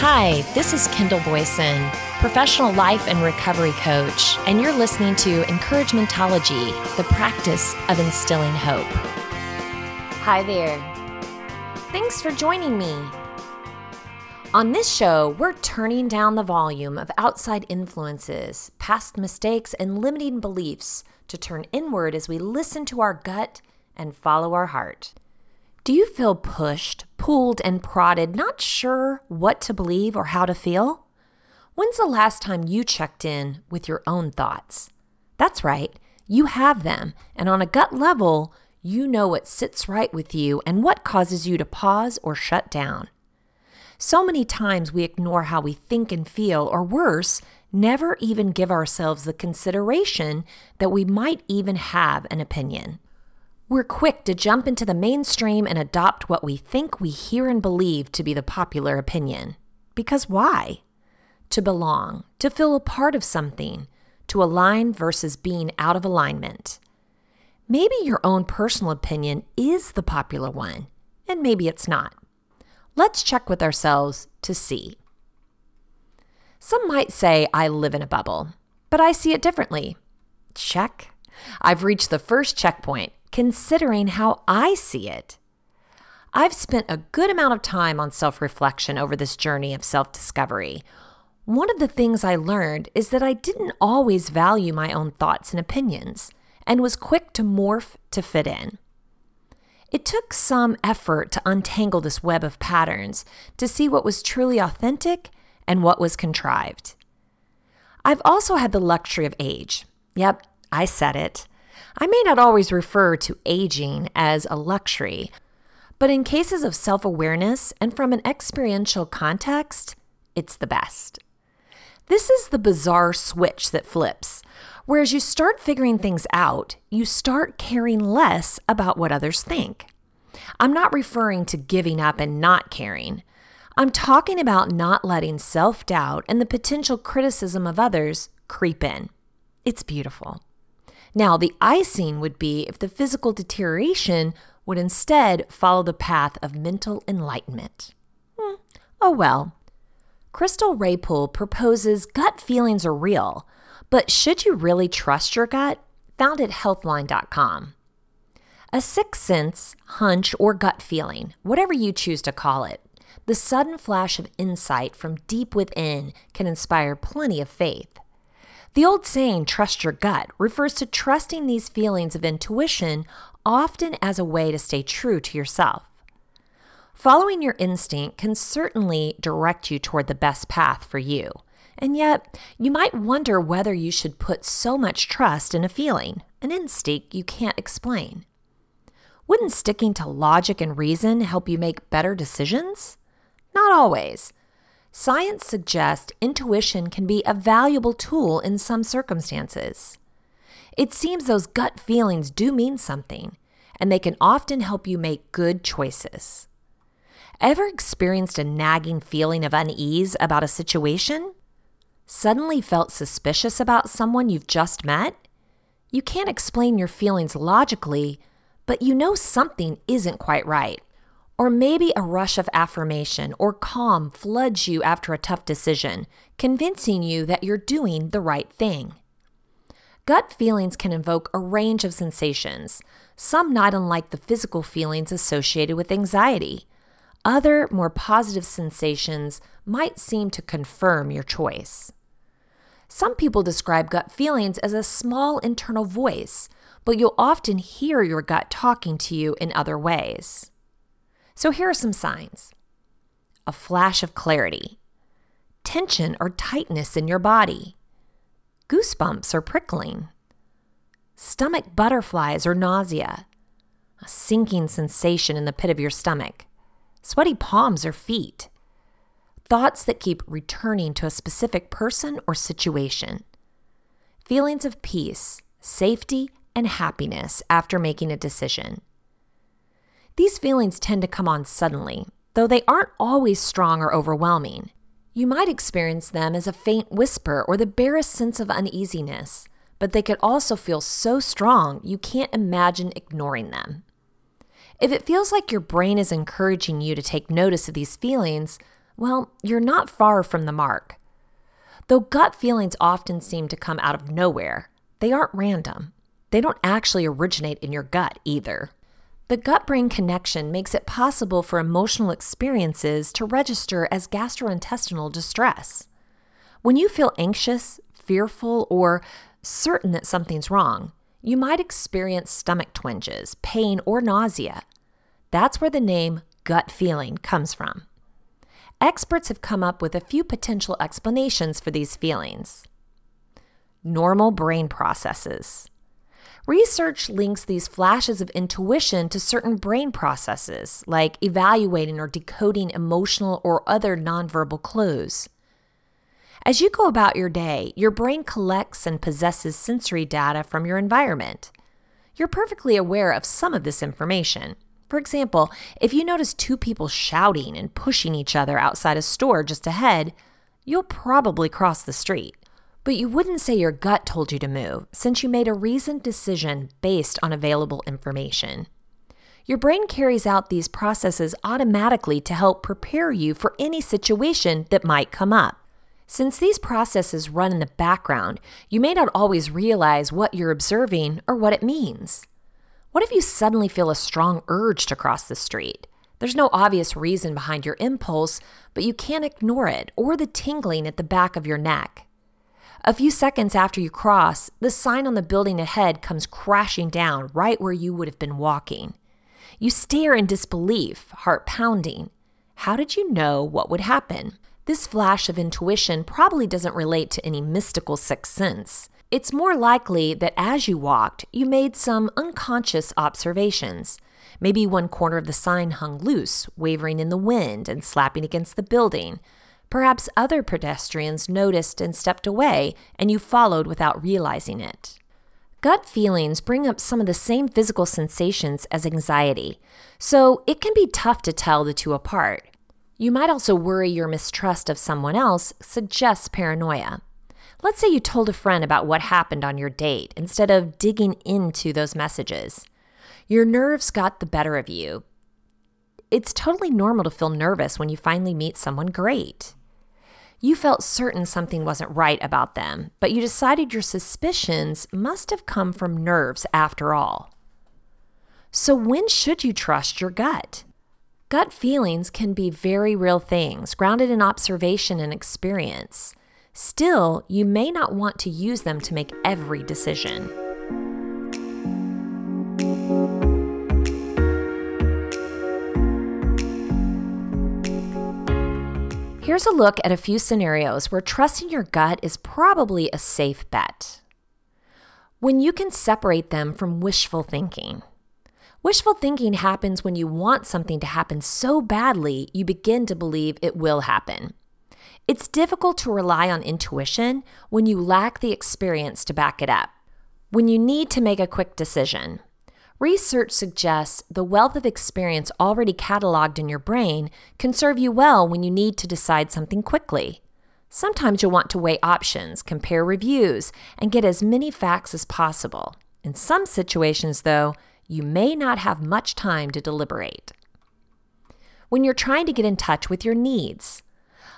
Hi, this is Kendall Boyson, professional life and recovery coach, and you're listening to Encouragementology, the practice of instilling hope. Hi there. Thanks for joining me. On this show, we're turning down the volume of outside influences, past mistakes, and limiting beliefs to turn inward as we listen to our gut and follow our heart. Do you feel pushed, pulled, and prodded, not sure what to believe or how to feel? When's the last time you checked in with your own thoughts? That's right, you have them, and on a gut level, you know what sits right with you and what causes you to pause or shut down. So many times we ignore how we think and feel, or worse, never even give ourselves the consideration that we might even have an opinion. We're quick to jump into the mainstream and adopt what we think we hear and believe to be the popular opinion. Because why? To belong, to feel a part of something, to align versus being out of alignment. Maybe your own personal opinion is the popular one, and maybe it's not. Let's check with ourselves to see. Some might say I live in a bubble, but I see it differently. Check. I've reached the first checkpoint considering how I see it. I've spent a good amount of time on self reflection over this journey of self discovery. One of the things I learned is that I didn't always value my own thoughts and opinions and was quick to morph to fit in. It took some effort to untangle this web of patterns to see what was truly authentic and what was contrived. I've also had the luxury of age. Yep, I said it. I may not always refer to aging as a luxury, but in cases of self awareness and from an experiential context, it's the best. This is the bizarre switch that flips. Whereas you start figuring things out, you start caring less about what others think. I'm not referring to giving up and not caring. I'm talking about not letting self doubt and the potential criticism of others creep in. It's beautiful. Now, the icing would be if the physical deterioration would instead follow the path of mental enlightenment. Hmm. Oh well. Crystal Raypole proposes gut feelings are real, but should you really trust your gut? Found at healthline.com. A sixth sense, hunch, or gut feeling, whatever you choose to call it, the sudden flash of insight from deep within can inspire plenty of faith. The old saying, trust your gut, refers to trusting these feelings of intuition often as a way to stay true to yourself. Following your instinct can certainly direct you toward the best path for you. And yet, you might wonder whether you should put so much trust in a feeling, an instinct you can't explain. Wouldn't sticking to logic and reason help you make better decisions? Not always. Science suggests intuition can be a valuable tool in some circumstances. It seems those gut feelings do mean something, and they can often help you make good choices. Ever experienced a nagging feeling of unease about a situation? Suddenly felt suspicious about someone you've just met? You can't explain your feelings logically, but you know something isn't quite right. Or maybe a rush of affirmation or calm floods you after a tough decision, convincing you that you're doing the right thing. Gut feelings can invoke a range of sensations, some not unlike the physical feelings associated with anxiety. Other, more positive sensations might seem to confirm your choice. Some people describe gut feelings as a small internal voice, but you'll often hear your gut talking to you in other ways. So here are some signs. A flash of clarity, tension or tightness in your body, goosebumps or prickling, stomach butterflies or nausea, a sinking sensation in the pit of your stomach, sweaty palms or feet, thoughts that keep returning to a specific person or situation, feelings of peace, safety, and happiness after making a decision. These feelings tend to come on suddenly, though they aren't always strong or overwhelming. You might experience them as a faint whisper or the barest sense of uneasiness, but they could also feel so strong you can't imagine ignoring them. If it feels like your brain is encouraging you to take notice of these feelings, Well, you're not far from the mark. Though gut feelings often seem to come out of nowhere, they aren't random. They don't actually originate in your gut either. The gut brain connection makes it possible for emotional experiences to register as gastrointestinal distress. When you feel anxious, fearful, or certain that something's wrong, you might experience stomach twinges, pain, or nausea. That's where the name gut feeling comes from. Experts have come up with a few potential explanations for these feelings. Normal brain processes. Research links these flashes of intuition to certain brain processes, like evaluating or decoding emotional or other nonverbal clues. As you go about your day, your brain collects and possesses sensory data from your environment. You're perfectly aware of some of this information. For example, if you notice two people shouting and pushing each other outside a store just ahead, you'll probably cross the street. But you wouldn't say your gut told you to move, since you made a reasoned decision based on available information. Your brain carries out these processes automatically to help prepare you for any situation that might come up. Since these processes run in the background, you may not always realize what you're observing or what it means. What if you suddenly feel a strong urge to cross the street? There's no obvious reason behind your impulse, but you can't ignore it or the tingling at the back of your neck. A few seconds after you cross, the sign on the building ahead comes crashing down right where you would have been walking. You stare in disbelief, heart pounding. How did you know what would happen? This flash of intuition probably doesn't relate to any mystical sixth sense. It's more likely that as you walked, you made some unconscious observations. Maybe one corner of the sign hung loose, wavering in the wind and slapping against the building. Perhaps other pedestrians noticed and stepped away, and you followed without realizing it. Gut feelings bring up some of the same physical sensations as anxiety, so it can be tough to tell the two apart. You might also worry your mistrust of someone else suggests paranoia. Let's say you told a friend about what happened on your date instead of digging into those messages. Your nerves got the better of you. It's totally normal to feel nervous when you finally meet someone great. You felt certain something wasn't right about them, but you decided your suspicions must have come from nerves after all. So, when should you trust your gut? Gut feelings can be very real things, grounded in observation and experience. Still, you may not want to use them to make every decision. Here's a look at a few scenarios where trusting your gut is probably a safe bet. When you can separate them from wishful thinking. Wishful thinking happens when you want something to happen so badly you begin to believe it will happen. It's difficult to rely on intuition when you lack the experience to back it up. When you need to make a quick decision, Research suggests the wealth of experience already cataloged in your brain can serve you well when you need to decide something quickly. Sometimes you'll want to weigh options, compare reviews, and get as many facts as possible. In some situations, though, you may not have much time to deliberate. When you're trying to get in touch with your needs,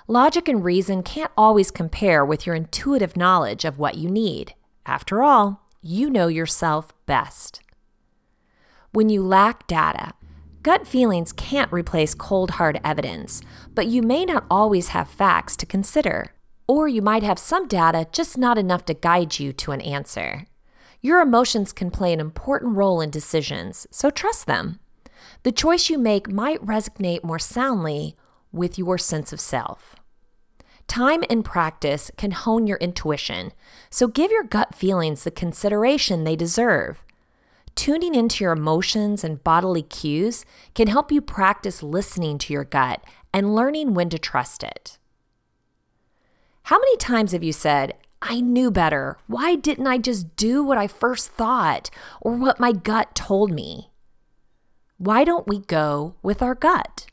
logic and reason can't always compare with your intuitive knowledge of what you need. After all, you know yourself best when you lack data. Gut feelings can't replace cold hard evidence, but you may not always have facts to consider. Or you might have some data, just not enough to guide you to an answer. Your emotions can play an important role in decisions, so trust them. The choice you make might resonate more soundly with your sense of self. Time and practice can hone your intuition, so give your gut feelings the consideration they deserve. Tuning into your emotions and bodily cues can help you practice listening to your gut and learning when to trust it. How many times have you said, I knew better. Why didn't I just do what I first thought or what my gut told me? Why don't we go with our gut?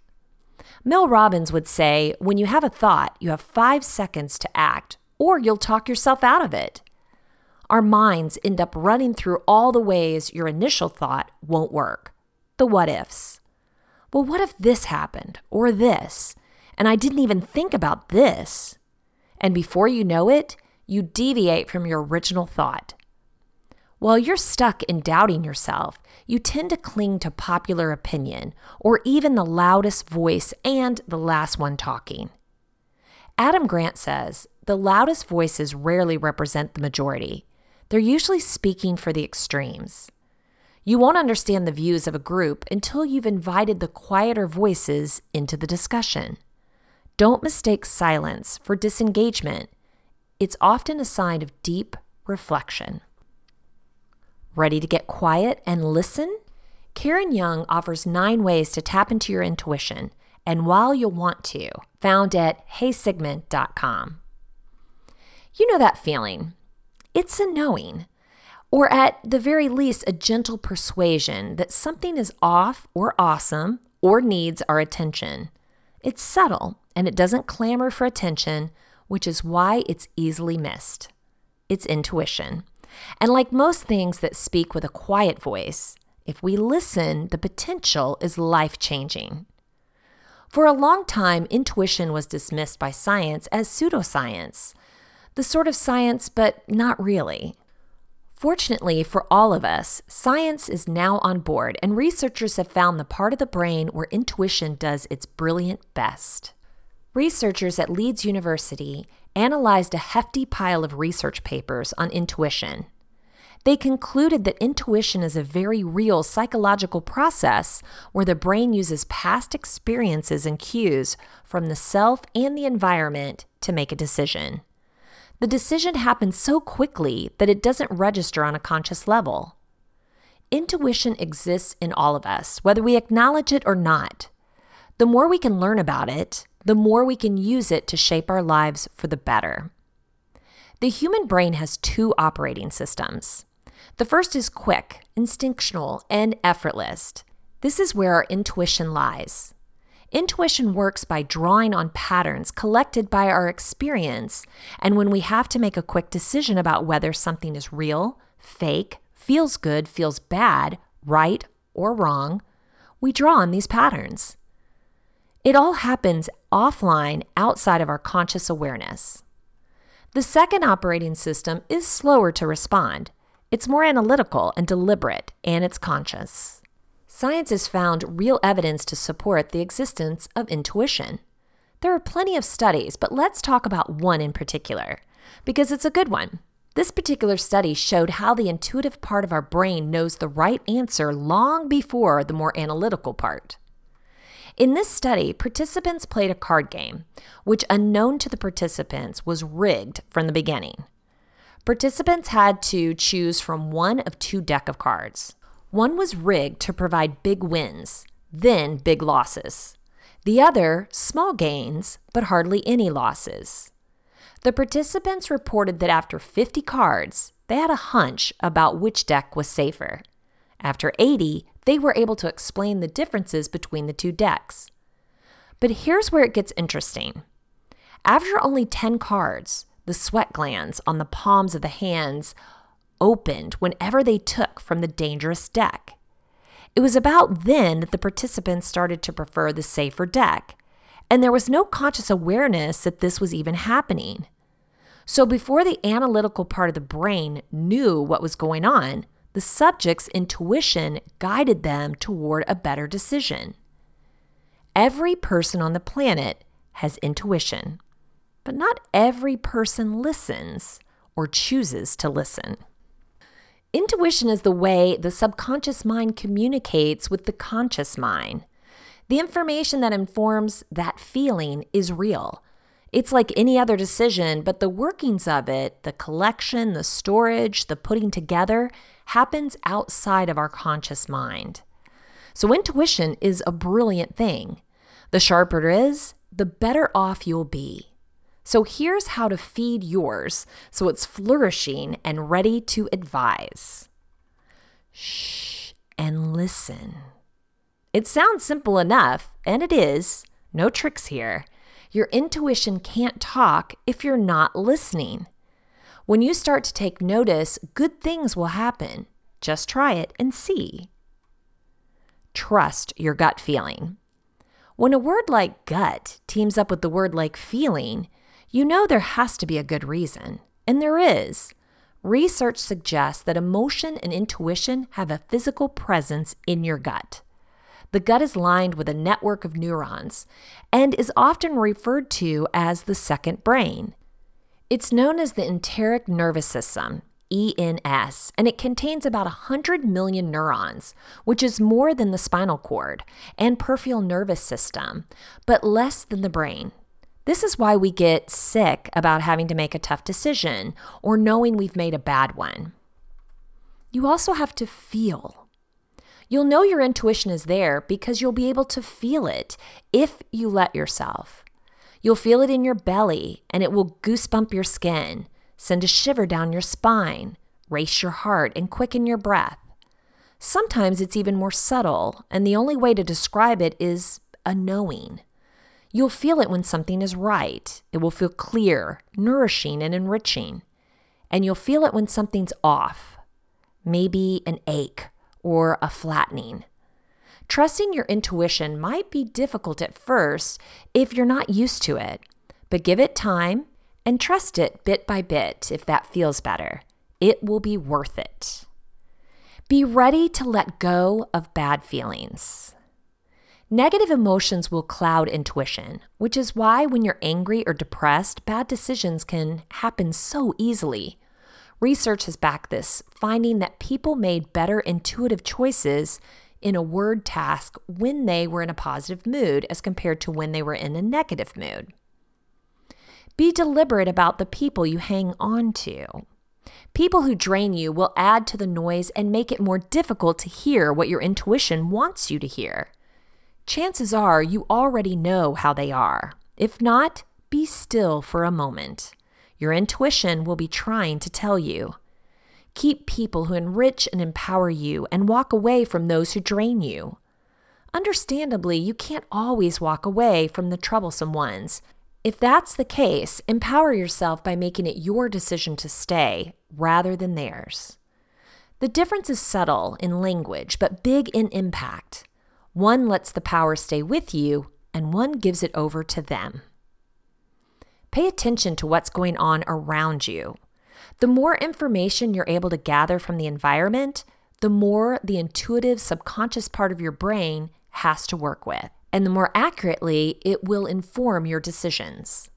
Mel Robbins would say, when you have a thought, you have five seconds to act, or you'll talk yourself out of it our minds end up running through all the ways your initial thought won't work. The what ifs. Well, what if this happened or this? And I didn't even think about this. And before you know it, you deviate from your original thought. While you're stuck in doubting yourself, you tend to cling to popular opinion or even the loudest voice and the last one talking. Adam Grant says the loudest voices rarely represent the majority. They're usually speaking for the extremes. You won't understand the views of a group until you've invited the quieter voices into the discussion. Don't mistake silence for disengagement. It's often a sign of deep reflection. Ready to get quiet and listen? Karen Young offers nine ways to tap into your intuition, and while you'll want to, found at heysigmund.com. You know that feeling. It's a knowing, or at the very least, a gentle persuasion that something is off or awesome or needs our attention. It's subtle and it doesn't clamor for attention, which is why it's easily missed. It's intuition. And like most things that speak with a quiet voice, if we listen, the potential is life changing. For a long time, intuition was dismissed by science as pseudoscience, the sort of science, but not really. Fortunately for all of us, science is now on board, and researchers have found the part of the brain where intuition does its brilliant best. Researchers at Leeds University analyzed a hefty pile of research papers on intuition. They concluded that intuition is a very real psychological process where the brain uses past experiences and cues from the self and the environment to make a decision. The decision happens so quickly that it doesn't register on a conscious level. Intuition exists in all of us, whether we acknowledge it or not. The more we can learn about it, the more we can use it to shape our lives for the better. The human brain has two operating systems. The first is quick, instinctual, and effortless. This is where our intuition lies. Intuition works by drawing on patterns collected by our experience, and when we have to make a quick decision about whether something is real, fake, feels good, feels bad, right, or wrong, we draw on these patterns. It all happens offline outside of our conscious awareness. The second operating system is slower to respond. It's more analytical and deliberate, and it's conscious. Science has found real evidence to support the existence of intuition. There are plenty of studies, but let's talk about one in particular, because it's a good one. This particular study showed how the intuitive part of our brain knows the right answer long before the more analytical part. In this study, participants played a card game, which, unknown to the participants, was rigged from the beginning. Participants had to choose from one of two deck of cards. One was rigged to provide big wins, then big losses. The other, small gains, but hardly any losses. The participants reported that after 50 cards, they had a hunch about which deck was safer. After 80, they were able to explain the differences between the two decks. But here's where it gets interesting. After only 10 cards, the sweat glands on the palms of the hands opened whenever they took from the dangerous deck. It was about then that the participants started to prefer the safer deck, and there was no conscious awareness that this was even happening. So, before the analytical part of the brain knew what was going on, the subject's intuition guided them toward a better decision. Every person on the planet has intuition, but not every person listens or chooses to listen. Intuition is the way the subconscious mind communicates with the conscious mind. The information that informs that feeling is real. It's like any other decision, but the workings of it, the collection, the storage, the putting together, happens outside of our conscious mind. So, intuition is a brilliant thing. The sharper it is, the better off you'll be. So, here's how to feed yours so it's flourishing and ready to advise. Shh and listen. It sounds simple enough, and it is. No tricks here. Your intuition can't talk if you're not listening. When you start to take notice, good things will happen. Just try it and see. Trust your gut feeling. When a word like gut teams up with the word like feeling, you know there has to be a good reason. And there is. Research suggests that emotion and intuition have a physical presence in your gut. The gut is lined with a network of neurons and is often referred to as the second brain. It's known as the enteric nervous system, ENS, and it contains about 100 million neurons, which is more than the spinal cord and peripheral nervous system, but less than the brain. This is why we get sick about having to make a tough decision or knowing we've made a bad one. You also have to feel. You'll know your intuition is there because you'll be able to feel it if you let yourself. You'll feel it in your belly and it will goosebump your skin, send a shiver down your spine, race your heart, and quicken your breath. Sometimes it's even more subtle, and the only way to describe it is a knowing. You'll feel it when something is right. It will feel clear, nourishing, and enriching. And you'll feel it when something's off, maybe an ache or a flattening. Trusting your intuition might be difficult at first if you're not used to it, but give it time and trust it bit by bit if that feels better. It will be worth it. Be ready to let go of bad feelings. Negative emotions will cloud intuition, which is why when you're angry or depressed, bad decisions can happen so easily. Research has backed this, finding that people made better intuitive choices in a word task when they were in a positive mood as compared to when they were in a negative mood. Be deliberate about the people you hang on to. People who drain you will add to the noise and make it more difficult to hear what your intuition wants you to hear. Chances are you already know how they are. If not, be still for a moment. Your intuition will be trying to tell you. Keep people who enrich and empower you and walk away from those who drain you. Understandably, you can't always walk away from the troublesome ones. If that's the case, empower yourself by making it your decision to stay rather than theirs. The difference is subtle in language, but big in impact. One lets the power stay with you, and one gives it over to them. Pay attention to what's going on around you. The more information you're able to gather from the environment, the more the intuitive subconscious part of your brain has to work with, and the more accurately it will inform your decisions.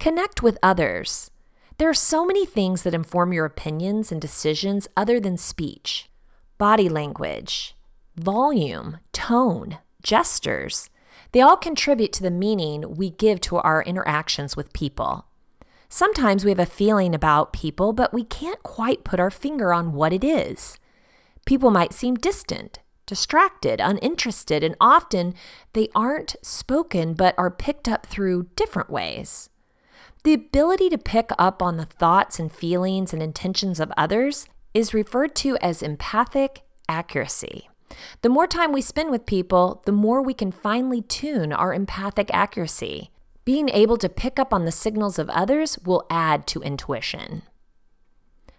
Connect with others. There are so many things that inform your opinions and decisions other than speech body language, volume, tone, gestures. They all contribute to the meaning we give to our interactions with people. Sometimes we have a feeling about people, but we can't quite put our finger on what it is. People might seem distant, distracted, uninterested, and often they aren't spoken but are picked up through different ways. The ability to pick up on the thoughts and feelings and intentions of others is referred to as empathic accuracy. The more time we spend with people, the more we can finely tune our empathic accuracy. Being able to pick up on the signals of others will add to intuition.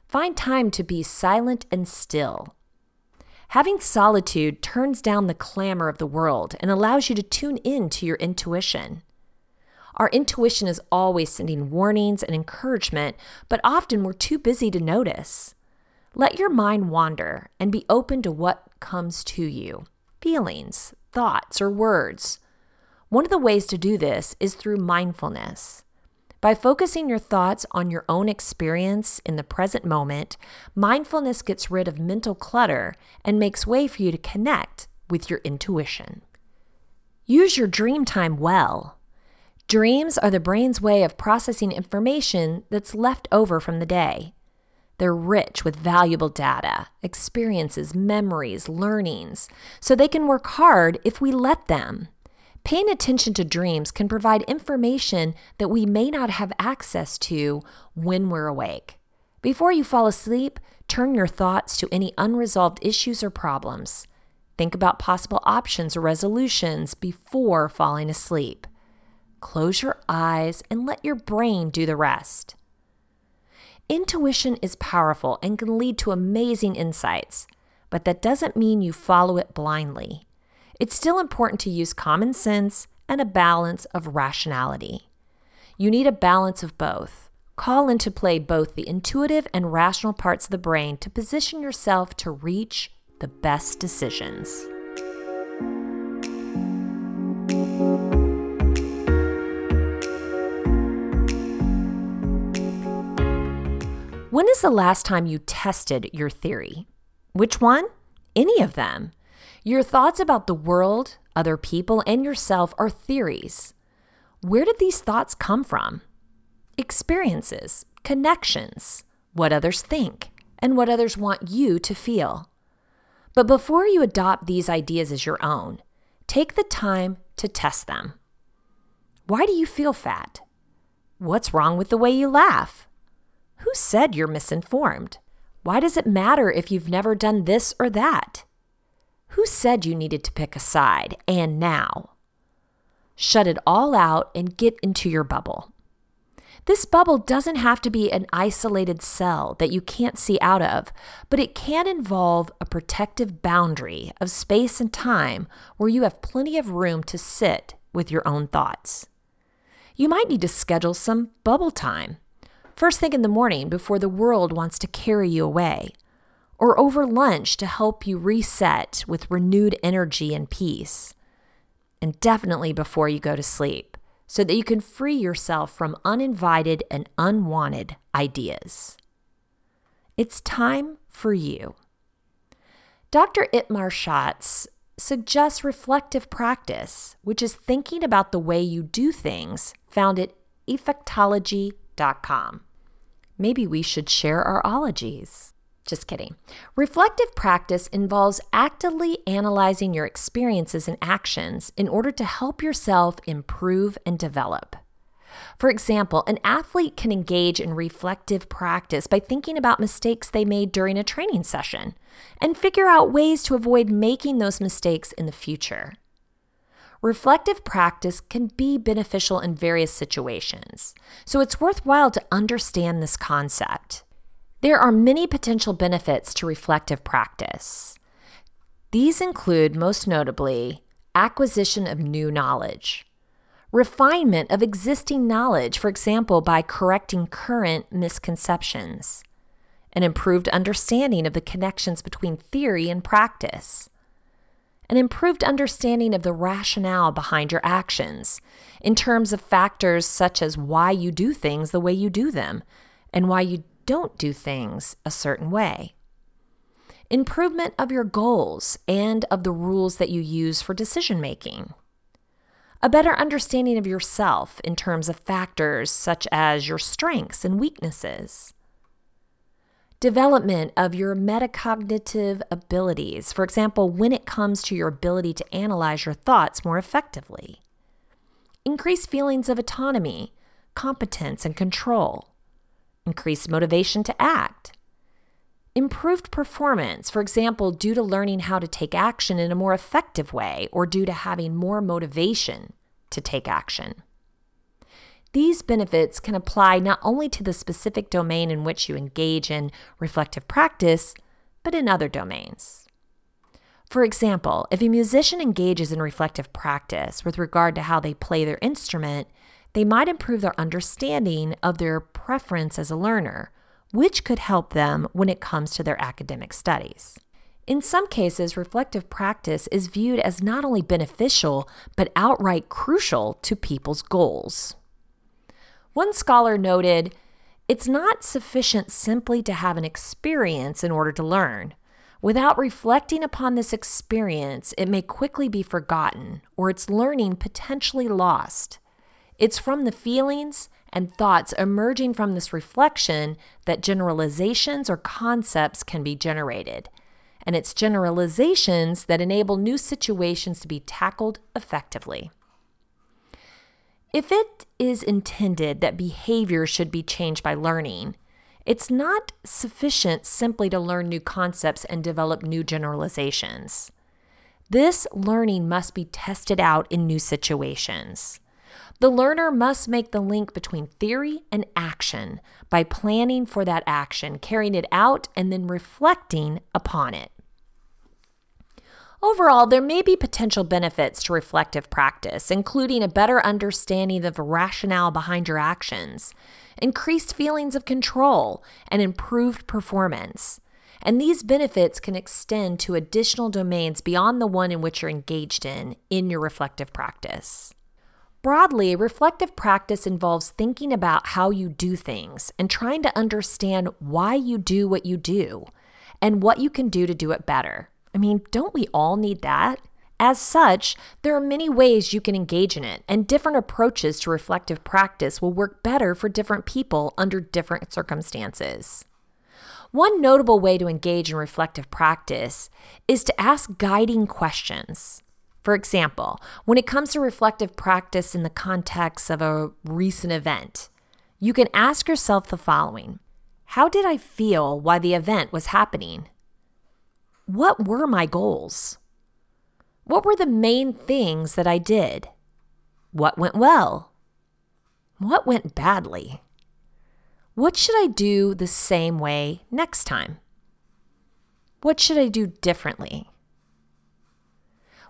Find time to be silent and still. Having solitude turns down the clamor of the world and allows you to tune in to your intuition. Our intuition is always sending warnings and encouragement, but often we're too busy to notice. Let your mind wander and be open to what comes to you feelings, thoughts, or words. One of the ways to do this is through mindfulness. By focusing your thoughts on your own experience in the present moment, mindfulness gets rid of mental clutter and makes way for you to connect with your intuition. Use your dream time well. Dreams are the brain's way of processing information that's left over from the day. They're rich with valuable data, experiences, memories, learnings, so they can work hard if we let them. Paying attention to dreams can provide information that we may not have access to when we're awake. Before you fall asleep, turn your thoughts to any unresolved issues or problems. Think about possible options or resolutions before falling asleep. Close your eyes and let your brain do the rest. Intuition is powerful and can lead to amazing insights, but that doesn't mean you follow it blindly. it's still important to use common sense and a balance of rationality. You need a balance of both. Call into play both the intuitive and rational parts of the brain to position yourself to reach the best decisions. When is the last time you tested your theory? Which one? Any of them. Your thoughts about the world, other people, and yourself are theories. Where did these thoughts come from? Experiences, connections, what others think, and what others want you to feel. But before you adopt these ideas as your own, take the time to test them. Why do you feel fat? What's wrong with the way you laugh? Who said you're misinformed? Why does it matter if you've never done this or that? Who said you needed to pick a side and now? Shut it all out and get into your bubble. This bubble doesn't have to be an isolated cell that you can't see out of, but it can involve a protective boundary of space and time where you have plenty of room to sit with your own thoughts. You might need to schedule some bubble time, first thing in the morning before the world wants to carry you away, or over lunch to help you reset with renewed energy and peace, and definitely before you go to sleep so that you can free yourself from uninvited and unwanted ideas. It's time for you. Dr. Itamar Shatz suggests reflective practice, which is thinking about the way you do things, found at effectiviology.com. Maybe we should share our ologies. Just kidding. Reflective practice involves actively analyzing your experiences and actions in order to help yourself improve and develop. For example, an athlete can engage in reflective practice by thinking about mistakes they made during a training session and figure out ways to avoid making those mistakes in the future. Reflective practice can be beneficial in various situations, so it's worthwhile to understand this concept. There are many potential benefits to reflective practice. These include, most notably, acquisition of new knowledge, refinement of existing knowledge, for example, by correcting current misconceptions, an improved understanding of the connections between theory and practice, an improved understanding of the rationale behind your actions in terms of factors such as why you do things the way you do them and why you don't do things a certain way. Improvement of your goals and of the rules that you use for decision making. A better understanding of yourself in terms of factors such as your strengths and weaknesses. Development of your metacognitive abilities, for example, when it comes to your ability to analyze your thoughts more effectively. Increased feelings of autonomy, competence, and control increased motivation to act, improved performance, for example, due to learning how to take action in a more effective way or due to having more motivation to take action. These benefits can apply not only to the specific domain in which you engage in reflective practice, but in other domains. For example, if a musician engages in reflective practice with regard to how they play their instrument, they might improve their understanding of their preference as a learner, which could help them when it comes to their academic studies. In some cases, reflective practice is viewed as not only beneficial, but outright crucial to people's goals. One scholar noted it's not sufficient simply to have an experience in order to learn. Without reflecting upon this experience, it may quickly be forgotten or its learning potentially lost. It's from the feelings and thoughts emerging from this reflection that generalizations or concepts can be generated. And it's generalizations that enable new situations to be tackled effectively. If it is intended that behavior should be changed by learning, it's not sufficient simply to learn new concepts and develop new generalizations. This learning must be tested out in new situations. The learner must make the link between theory and action by planning for that action, carrying it out, and then reflecting upon it. Overall, there may be potential benefits to reflective practice, including a better understanding of the rationale behind your actions, increased feelings of control, and improved performance. And these benefits can extend to additional domains beyond the one in which you're engaged in in your reflective practice. Broadly, reflective practice involves thinking about how you do things and trying to understand why you do what you do and what you can do to do it better. I mean, don't we all need that? As such, there are many ways you can engage in it, and different approaches to reflective practice will work better for different people under different circumstances. One notable way to engage in reflective practice is to ask guiding questions. For example, when it comes to reflective practice in the context of a recent event, you can ask yourself the following How did I feel while the event was happening? What were my goals? What were the main things that I did? What went well? What went badly? What should I do the same way next time? What should I do differently?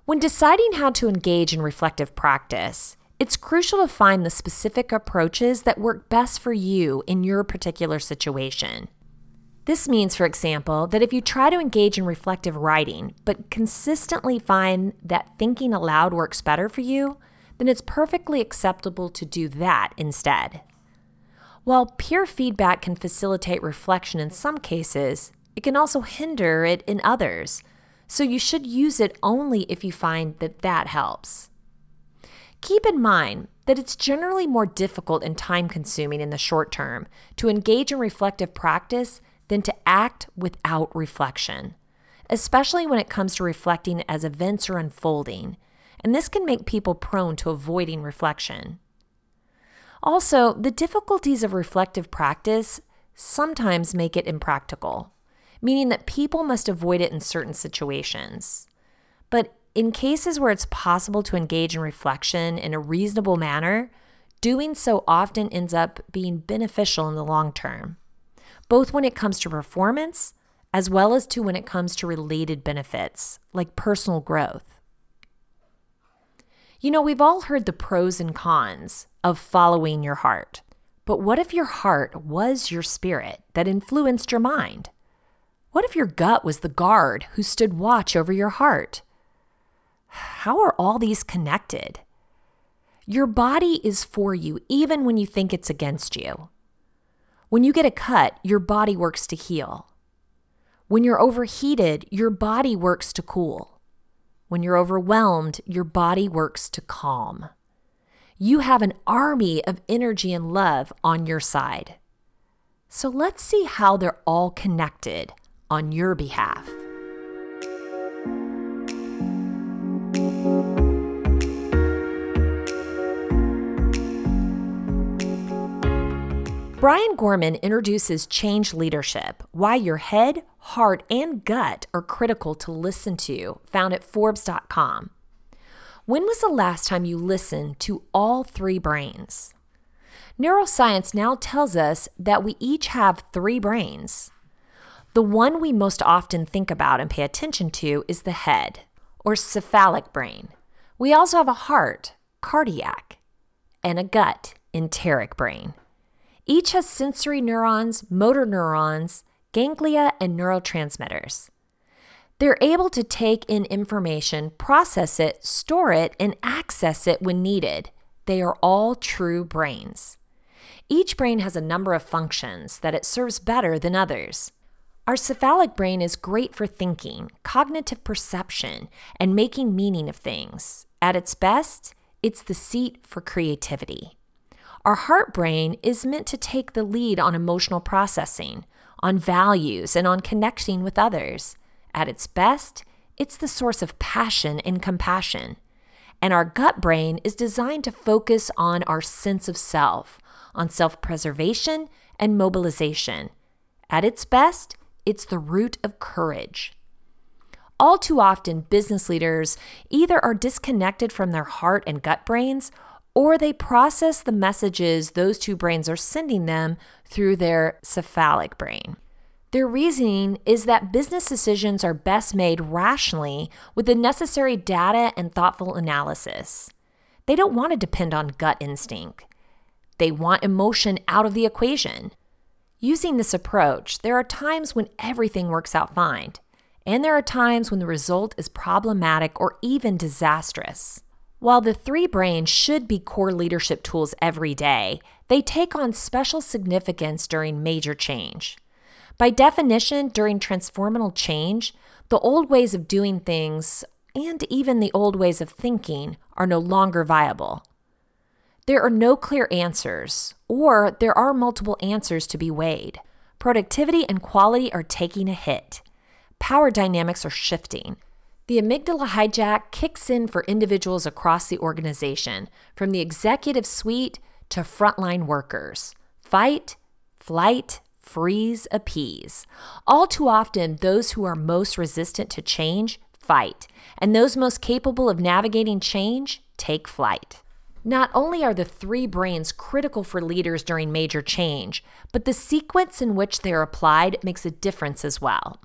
When deciding how to engage in reflective practice, it's crucial to find the specific approaches that work best for you in your particular situation. This means, for example, that if you try to engage in reflective writing, but consistently find that thinking aloud works better for you, then it's perfectly acceptable to do that instead. While peer feedback can facilitate reflection in some cases, it can also hinder it in others so you should use it only if you find that that helps. Keep in mind that it's generally more difficult and time consuming in the short term to engage in reflective practice than to act without reflection, especially when it comes to reflecting as events are unfolding, and this can make people prone to avoiding reflection. Also, the difficulties of reflective practice sometimes make it impractical meaning that people must avoid it in certain situations. But in cases where it's possible to engage in reflection in a reasonable manner, doing so often ends up being beneficial in the long term, both when it comes to performance as well as to when it comes to related benefits like personal growth. You know, we've all heard the pros and cons of following your heart. But what if your heart was your spirit that influenced your mind? What if your gut was the guard who stood watch over your heart? How are all these connected? Your body is for you even when you think it's against you. When you get a cut, your body works to heal. When you're overheated, your body works to cool. When you're overwhelmed, your body works to calm. You have an army of energy and love on your side. So let's see how they're all connected on your behalf. Brian Gorman introduces Change Leadership Why Your Head, Heart, and Gut Are Critical to Listen to, found at Forbes.com. When was the last time you listened to all three brains? Neuroscience now tells us that we each have three brains. The one we most often think about and pay attention to is the head, or cephalic brain. We also have a heart, cardiac, and a gut, enteric brain. Each has sensory neurons, motor neurons, ganglia, and neurotransmitters. They're able to take in information, process it, store it, and access it when needed. They are all true brains. Each brain has a number of functions that it serves better than others. Our cephalic brain is great for thinking, cognitive perception, and making meaning of things. At its best, it's the seat for creativity. Our heart brain is meant to take the lead on emotional processing, on values, and on connecting with others. At its best, it's the source of passion and compassion. And our gut brain is designed to focus on our sense of self, on self preservation and mobilization. At its best, it's the root of courage. All too often, business leaders either are disconnected from their heart and gut brains, or they process the messages those two brains are sending them through their cephalic brain. Their reasoning is that business decisions are best made rationally with the necessary data and thoughtful analysis. They don't want to depend on gut instinct. They want emotion out of the equation. Using this approach, there are times when everything works out fine, and there are times when the result is problematic or even disastrous. While the three brains should be core leadership tools every day, they take on special significance during major change. By definition, during transformational change, the old ways of doing things and even the old ways of thinking are no longer viable. There are no clear answers, or there are multiple answers to be weighed. Productivity and quality are taking a hit. Power dynamics are shifting. The amygdala hijack kicks in for individuals across the organization, from the executive suite to frontline workers. Fight, flight, freeze, appease. All too often, those who are most resistant to change fight, and those most capable of navigating change take flight. Not only are the three brains critical for leaders during major change, but the sequence in which they are applied makes a difference as well.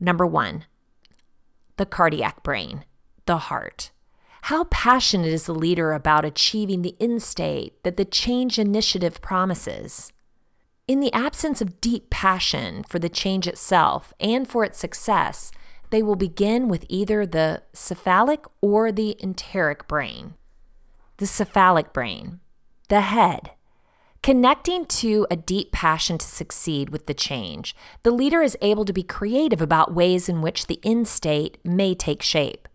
Number one, the cardiac brain, the heart. How passionate is the leader about achieving the end state that the change initiative promises? In the absence of deep passion for the change itself and for its success, they will begin with either the cephalic or the enteric brain. The cephalic brain, the head. Connecting to a deep passion to succeed with the change, the leader is able to be creative about ways in which the end state may take shape.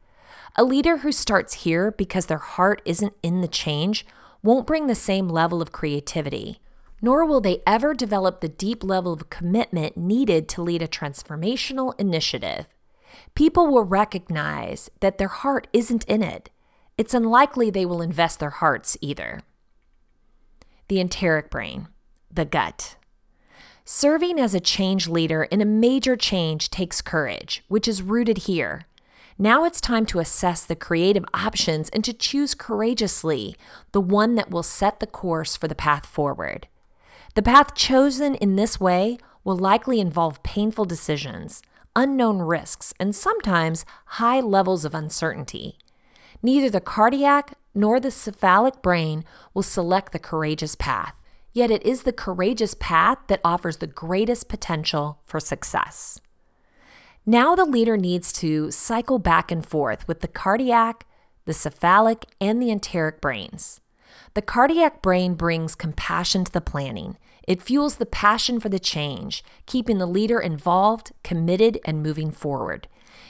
A leader who starts here because their heart isn't in the change won't bring the same level of creativity nor will they ever develop the deep level of commitment needed to lead a transformational initiative. People will recognize that their heart isn't in it. It's unlikely they will invest their hearts either. The enteric brain, the gut. Serving as a change leader in a major change takes courage, which is rooted here. Now it's time to assess the creative options and to choose courageously the one that will set the course for the path forward. The path chosen in this way will likely involve painful decisions, unknown risks, and sometimes high levels of uncertainty. Neither the cardiac nor the cephalic brain will select the courageous path, yet it is the courageous path that offers the greatest potential for success. Now the leader needs to cycle back and forth with the cardiac, the cephalic, and the enteric brains. The cardiac brain brings compassion to the planning. It fuels the passion for the change, keeping the leader involved, committed, and moving forward.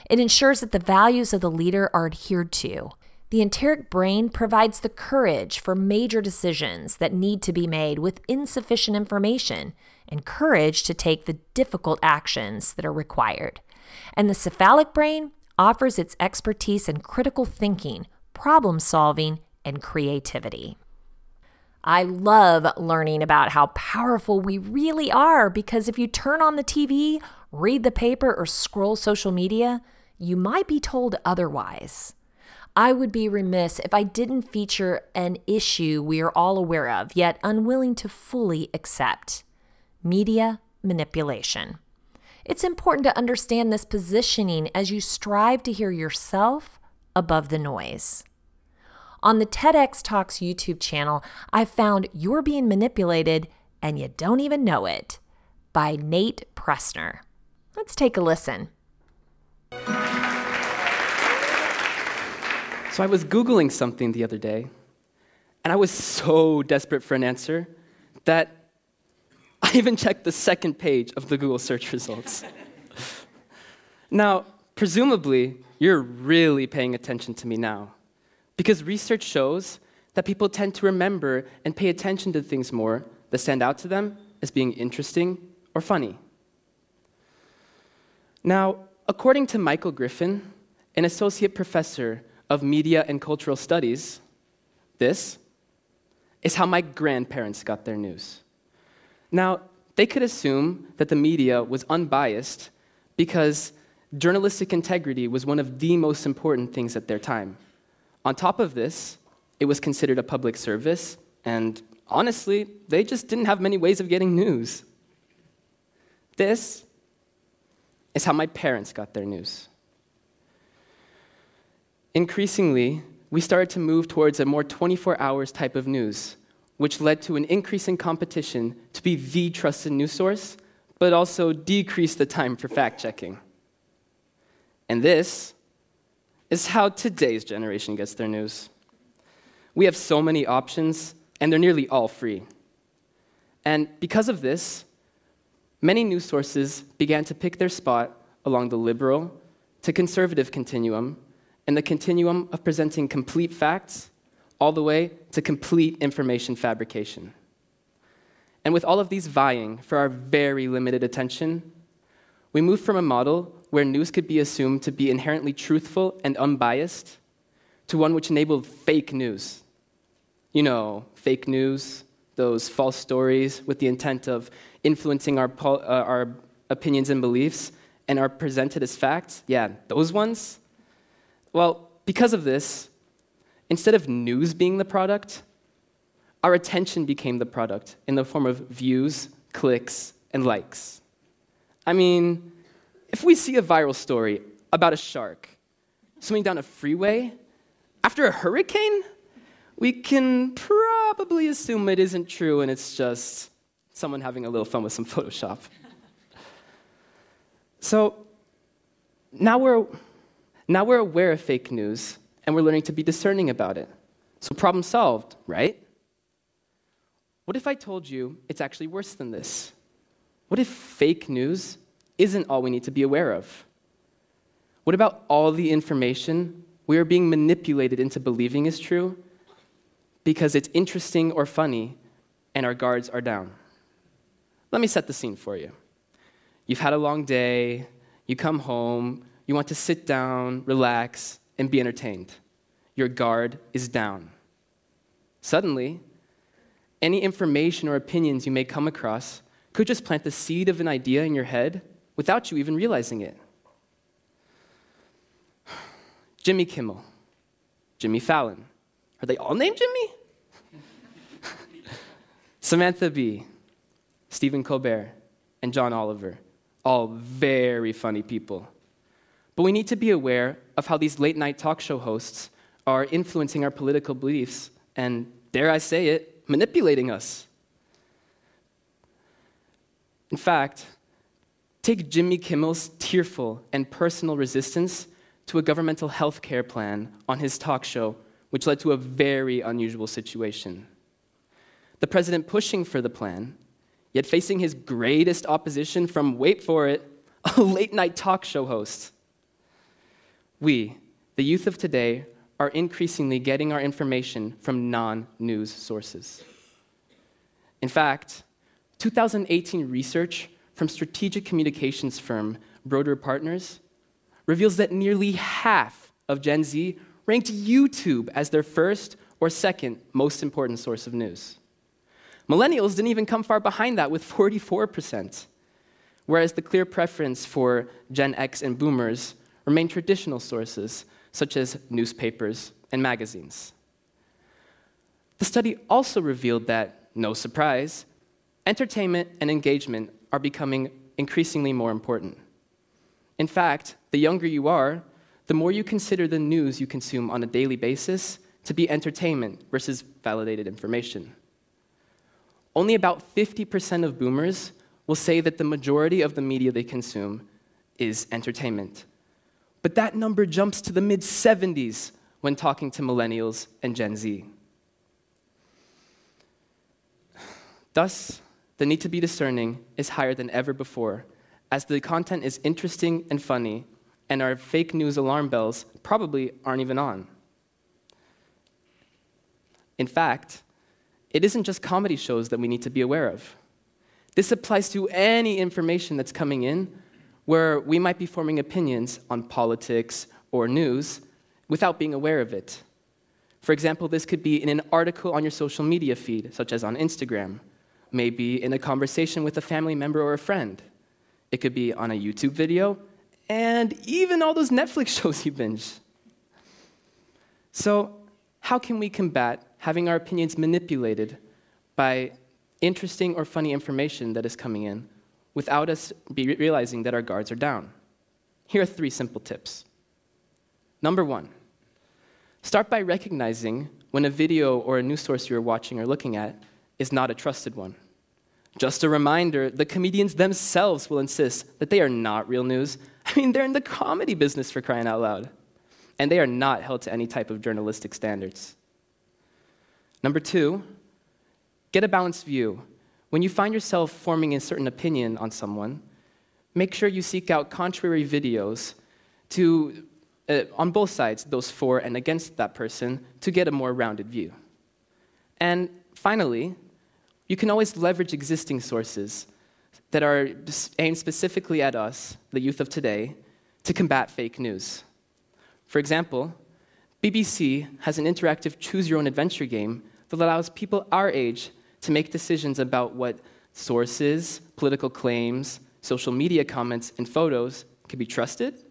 It ensures that the values of the leader are adhered to. The enteric brain provides the courage for major decisions that need to be made with insufficient information and courage to take the difficult actions that are required. And the cephalic brain offers its expertise in critical thinking, problem solving, and creativity. I love learning about how powerful we really are because if you turn on the TV, read the paper, or scroll social media, you might be told otherwise. I would be remiss if I didn't feature an issue we are all aware of, yet unwilling to fully accept media manipulation. It's important to understand this positioning as you strive to hear yourself above the noise. On the TEDx Talks YouTube channel, I found You're Being Manipulated and You Don't Even Know It by Nate Pressner. Let's take a listen. So I was Googling something the other day, and I was so desperate for an answer that I even checked the second page of the Google search results. now, presumably, you're really paying attention to me now. Because research shows that people tend to remember and pay attention to things more that stand out to them as being interesting or funny. Now, according to Michael Griffin, an associate professor of media and cultural studies, this is how my grandparents got their news. Now, they could assume that the media was unbiased because journalistic integrity was one of the most important things at their time. On top of this, it was considered a public service, and honestly, they just didn't have many ways of getting news. This is how my parents got their news. Increasingly, we started to move towards a more 24 hours type of news, which led to an increase in competition to be the trusted news source, but also decreased the time for fact checking. And this is how today's generation gets their news. We have so many options, and they're nearly all free. And because of this, many news sources began to pick their spot along the liberal to conservative continuum and the continuum of presenting complete facts all the way to complete information fabrication. And with all of these vying for our very limited attention, we moved from a model where news could be assumed to be inherently truthful and unbiased to one which enabled fake news. You know, fake news, those false stories with the intent of influencing our, uh, our opinions and beliefs and are presented as facts. Yeah, those ones well, because of this, instead of news being the product, our attention became the product in the form of views, clicks, and likes. I mean, if we see a viral story about a shark swimming down a freeway after a hurricane, we can probably assume it isn't true and it's just someone having a little fun with some Photoshop. so now we're now we're aware of fake news and we're learning to be discerning about it. So, problem solved, right? What if I told you it's actually worse than this? What if fake news isn't all we need to be aware of? What about all the information we are being manipulated into believing is true because it's interesting or funny and our guards are down? Let me set the scene for you. You've had a long day, you come home, you want to sit down, relax, and be entertained. Your guard is down. Suddenly, any information or opinions you may come across could just plant the seed of an idea in your head without you even realizing it. Jimmy Kimmel, Jimmy Fallon. Are they all named Jimmy? Samantha Bee, Stephen Colbert, and John Oliver. All very funny people. But we need to be aware of how these late night talk show hosts are influencing our political beliefs and, dare I say it, manipulating us. In fact, take Jimmy Kimmel's tearful and personal resistance to a governmental health care plan on his talk show, which led to a very unusual situation. The president pushing for the plan, yet facing his greatest opposition from, wait for it, a late night talk show host. We, the youth of today, are increasingly getting our information from non news sources. In fact, 2018 research from strategic communications firm Brodeur Partners reveals that nearly half of Gen Z ranked YouTube as their first or second most important source of news. Millennials didn't even come far behind that with 44%, whereas the clear preference for Gen X and boomers remain traditional sources, such as newspapers and magazines. The study also revealed that, no surprise, entertainment and engagement are becoming increasingly more important. In fact, the younger you are, the more you consider the news you consume on a daily basis to be entertainment versus validated information. Only about 50% of boomers will say that the majority of the media they consume is entertainment, but that number jumps to the mid 70s when talking to millennials and Gen Z. Thus, the need to be discerning is higher than ever before, as the content is interesting and funny, and our fake news alarm bells probably aren't even on. In fact, it isn't just comedy shows that we need to be aware of. This applies to any information that's coming in where we might be forming opinions on politics or news without being aware of it. For example, this could be in an article on your social media feed, such as on Instagram, maybe in a conversation with a family member or a friend. It could be on a YouTube video, and even all those Netflix shows you binge. So, how can we combat having our opinions manipulated by interesting or funny information that is coming in without us be realizing that our guards are down. Here are three simple tips. Number one, start by recognizing when a video or a news source you're watching or looking at is not a trusted one. Just a reminder the comedians themselves will insist that they are not real news. I mean, they're in the comedy business for crying out loud. And they are not held to any type of journalistic standards. Number two, get a balanced view. When you find yourself forming a certain opinion on someone, make sure you seek out contrary videos to, uh, on both sides, those for and against that person, to get a more rounded view. And finally, you can always leverage existing sources that are aimed specifically at us, the youth of today, to combat fake news. For example, BBC has an interactive choose your own adventure game that allows people our age to make decisions about what sources, political claims, social media comments, and photos can be trusted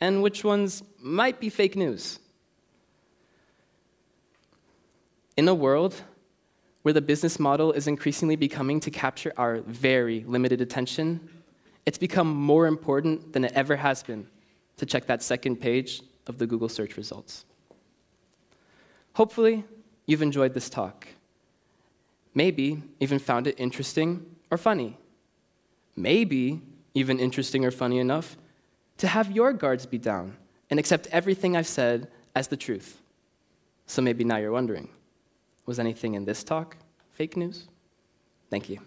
and which ones might be fake news. In a world where the business model is increasingly becoming to capture our very limited attention, it's become more important than it ever has been to check that second page of the Google search results. Hopefully, you've enjoyed this talk. Maybe even found it interesting or funny. Maybe even interesting or funny enough to have your guards be down and accept everything I've said as the truth. So maybe now you're wondering was anything in this talk fake news? Thank you.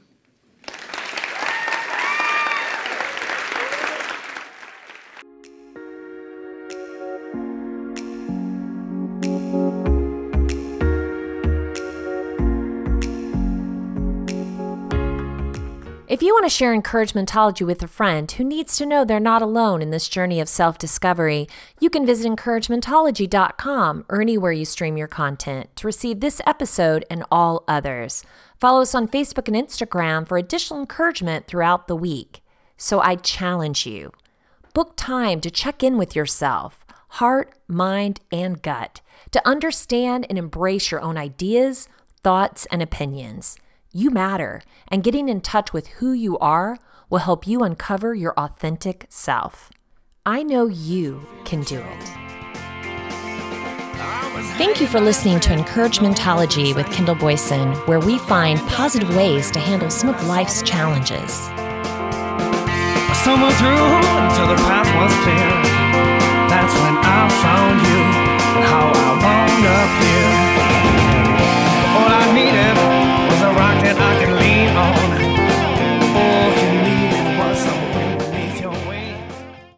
If you want to share encouragementology with a friend who needs to know they're not alone in this journey of self discovery, you can visit encouragementology.com or anywhere you stream your content to receive this episode and all others. Follow us on Facebook and Instagram for additional encouragement throughout the week. So I challenge you book time to check in with yourself, heart, mind, and gut, to understand and embrace your own ideas, thoughts, and opinions. You matter, and getting in touch with who you are will help you uncover your authentic self. I know you can do it. Thank you for listening to Encouragementology with Kendall Boyson, where we find positive ways to handle some of life's challenges. I stumbled through until the path was clear.